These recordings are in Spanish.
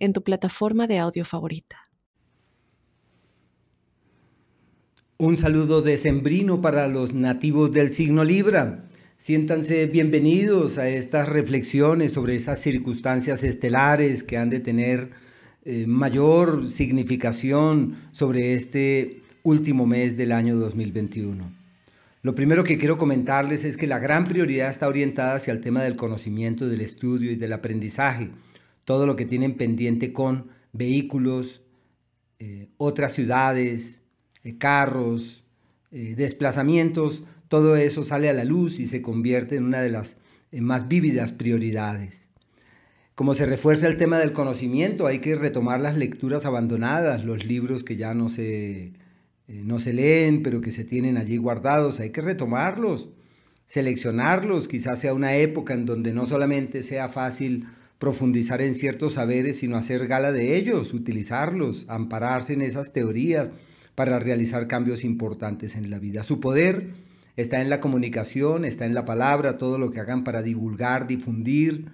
en tu plataforma de audio favorita. Un saludo decembrino para los nativos del signo Libra. Siéntanse bienvenidos a estas reflexiones sobre esas circunstancias estelares que han de tener eh, mayor significación sobre este último mes del año 2021. Lo primero que quiero comentarles es que la gran prioridad está orientada hacia el tema del conocimiento, del estudio y del aprendizaje todo lo que tienen pendiente con vehículos, eh, otras ciudades, eh, carros, eh, desplazamientos, todo eso sale a la luz y se convierte en una de las más vívidas prioridades. Como se refuerza el tema del conocimiento, hay que retomar las lecturas abandonadas, los libros que ya no se, no se leen, pero que se tienen allí guardados, hay que retomarlos, seleccionarlos, quizás sea una época en donde no solamente sea fácil profundizar en ciertos saberes, sino hacer gala de ellos, utilizarlos, ampararse en esas teorías para realizar cambios importantes en la vida. Su poder está en la comunicación, está en la palabra, todo lo que hagan para divulgar, difundir,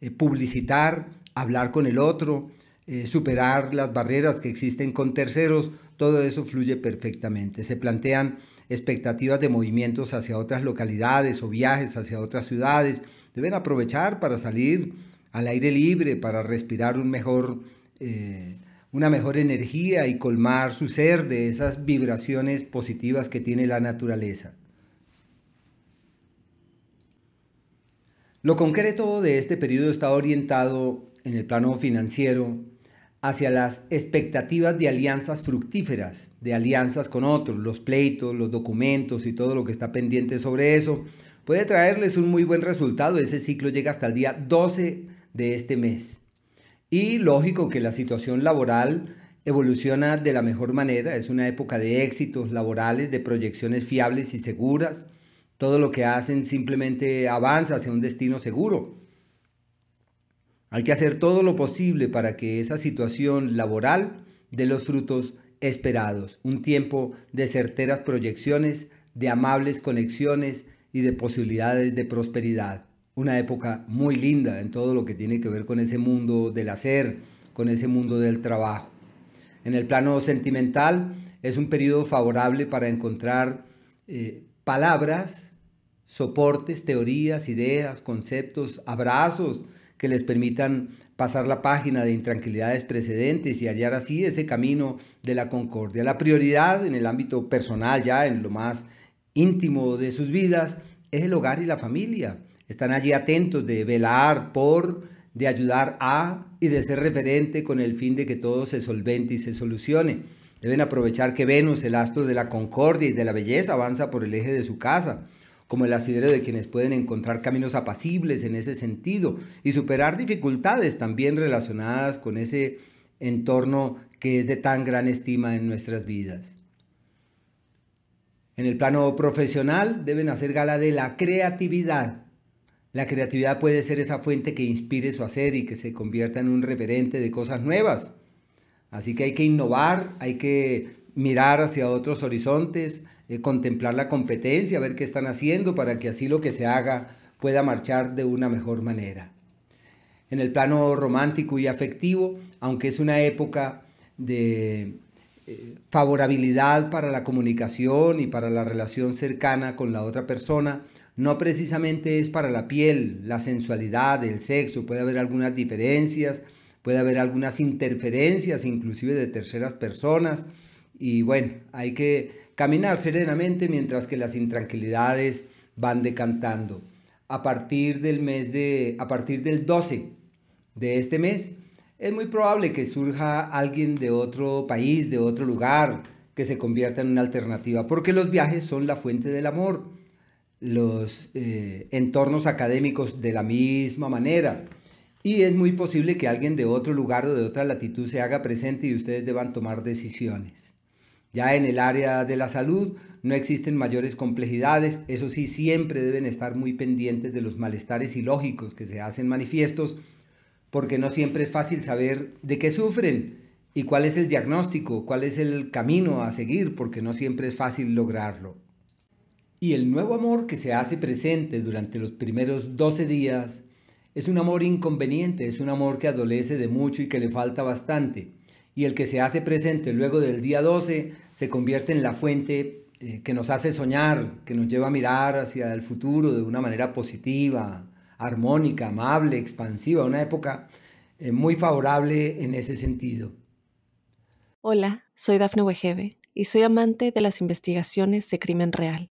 eh, publicitar, hablar con el otro, eh, superar las barreras que existen con terceros, todo eso fluye perfectamente. Se plantean expectativas de movimientos hacia otras localidades o viajes hacia otras ciudades. Deben aprovechar para salir al aire libre para respirar un mejor, eh, una mejor energía y colmar su ser de esas vibraciones positivas que tiene la naturaleza. Lo concreto de este periodo está orientado en el plano financiero hacia las expectativas de alianzas fructíferas, de alianzas con otros, los pleitos, los documentos y todo lo que está pendiente sobre eso, puede traerles un muy buen resultado. Ese ciclo llega hasta el día 12 de este mes. Y lógico que la situación laboral evoluciona de la mejor manera, es una época de éxitos laborales, de proyecciones fiables y seguras. Todo lo que hacen simplemente avanza hacia un destino seguro. Hay que hacer todo lo posible para que esa situación laboral dé los frutos esperados. Un tiempo de certeras proyecciones, de amables conexiones y de posibilidades de prosperidad una época muy linda en todo lo que tiene que ver con ese mundo del hacer, con ese mundo del trabajo. En el plano sentimental es un periodo favorable para encontrar eh, palabras, soportes, teorías, ideas, conceptos, abrazos que les permitan pasar la página de intranquilidades precedentes y hallar así ese camino de la concordia. La prioridad en el ámbito personal, ya en lo más íntimo de sus vidas, es el hogar y la familia están allí atentos de velar por, de ayudar a y de ser referente con el fin de que todo se solvente y se solucione. Deben aprovechar que Venus, el astro de la concordia y de la belleza, avanza por el eje de su casa, como el asidero de quienes pueden encontrar caminos apacibles en ese sentido y superar dificultades también relacionadas con ese entorno que es de tan gran estima en nuestras vidas. En el plano profesional deben hacer gala de la creatividad, la creatividad puede ser esa fuente que inspire su hacer y que se convierta en un referente de cosas nuevas. Así que hay que innovar, hay que mirar hacia otros horizontes, eh, contemplar la competencia, ver qué están haciendo para que así lo que se haga pueda marchar de una mejor manera. En el plano romántico y afectivo, aunque es una época de eh, favorabilidad para la comunicación y para la relación cercana con la otra persona, no precisamente es para la piel, la sensualidad, el sexo, puede haber algunas diferencias, puede haber algunas interferencias inclusive de terceras personas y bueno, hay que caminar serenamente mientras que las intranquilidades van decantando. A partir del mes de a partir del 12 de este mes es muy probable que surja alguien de otro país, de otro lugar, que se convierta en una alternativa, porque los viajes son la fuente del amor los eh, entornos académicos de la misma manera. Y es muy posible que alguien de otro lugar o de otra latitud se haga presente y ustedes deban tomar decisiones. Ya en el área de la salud no existen mayores complejidades, eso sí, siempre deben estar muy pendientes de los malestares ilógicos que se hacen manifiestos, porque no siempre es fácil saber de qué sufren y cuál es el diagnóstico, cuál es el camino a seguir, porque no siempre es fácil lograrlo. Y el nuevo amor que se hace presente durante los primeros 12 días es un amor inconveniente, es un amor que adolece de mucho y que le falta bastante. Y el que se hace presente luego del día 12 se convierte en la fuente eh, que nos hace soñar, que nos lleva a mirar hacia el futuro de una manera positiva, armónica, amable, expansiva, una época eh, muy favorable en ese sentido. Hola, soy Dafne Wegebe y soy amante de las investigaciones de crimen real.